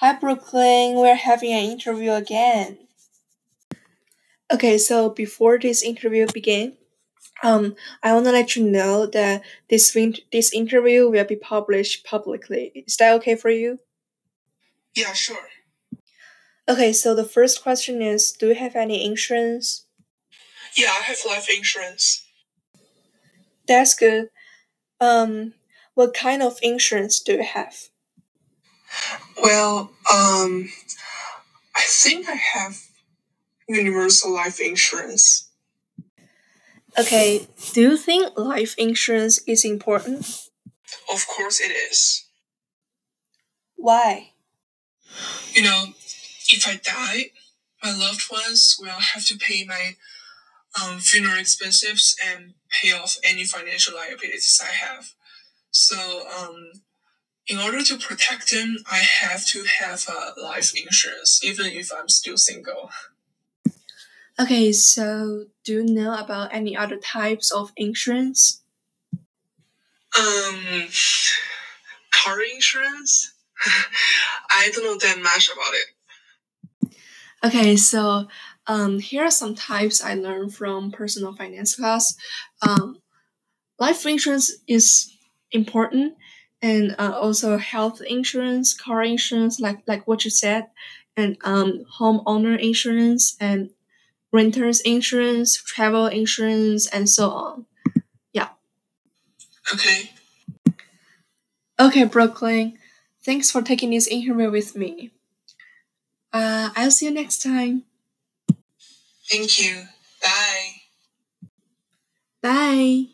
Hi, Brooklyn. We're having an interview again. Okay, so before this interview begin, um, I want to let you know that this win- this interview will be published publicly. Is that okay for you? Yeah, sure. Okay, so the first question is, do you have any insurance? Yeah, I have life insurance. That's good. Um, what kind of insurance do you have? Well, um, I think I have universal life insurance. Okay, do you think life insurance is important? Of course it is. Why? You know, if I die, my loved ones will have to pay my um, funeral expenses and pay off any financial liabilities I have. So, um, in order to protect them, I have to have a life insurance, even if I'm still single. Okay, so do you know about any other types of insurance? Um, car insurance? I don't know that much about it. Okay, so um, here are some types I learned from personal finance class. Um, life insurance is important, and uh, also health insurance, car insurance, like like what you said, and um, homeowner insurance and renters insurance, travel insurance, and so on. Yeah. Okay. Okay, Brooklyn. Thanks for taking this interview with me. Uh, I'll see you next time. Thank you. Bye. Bye.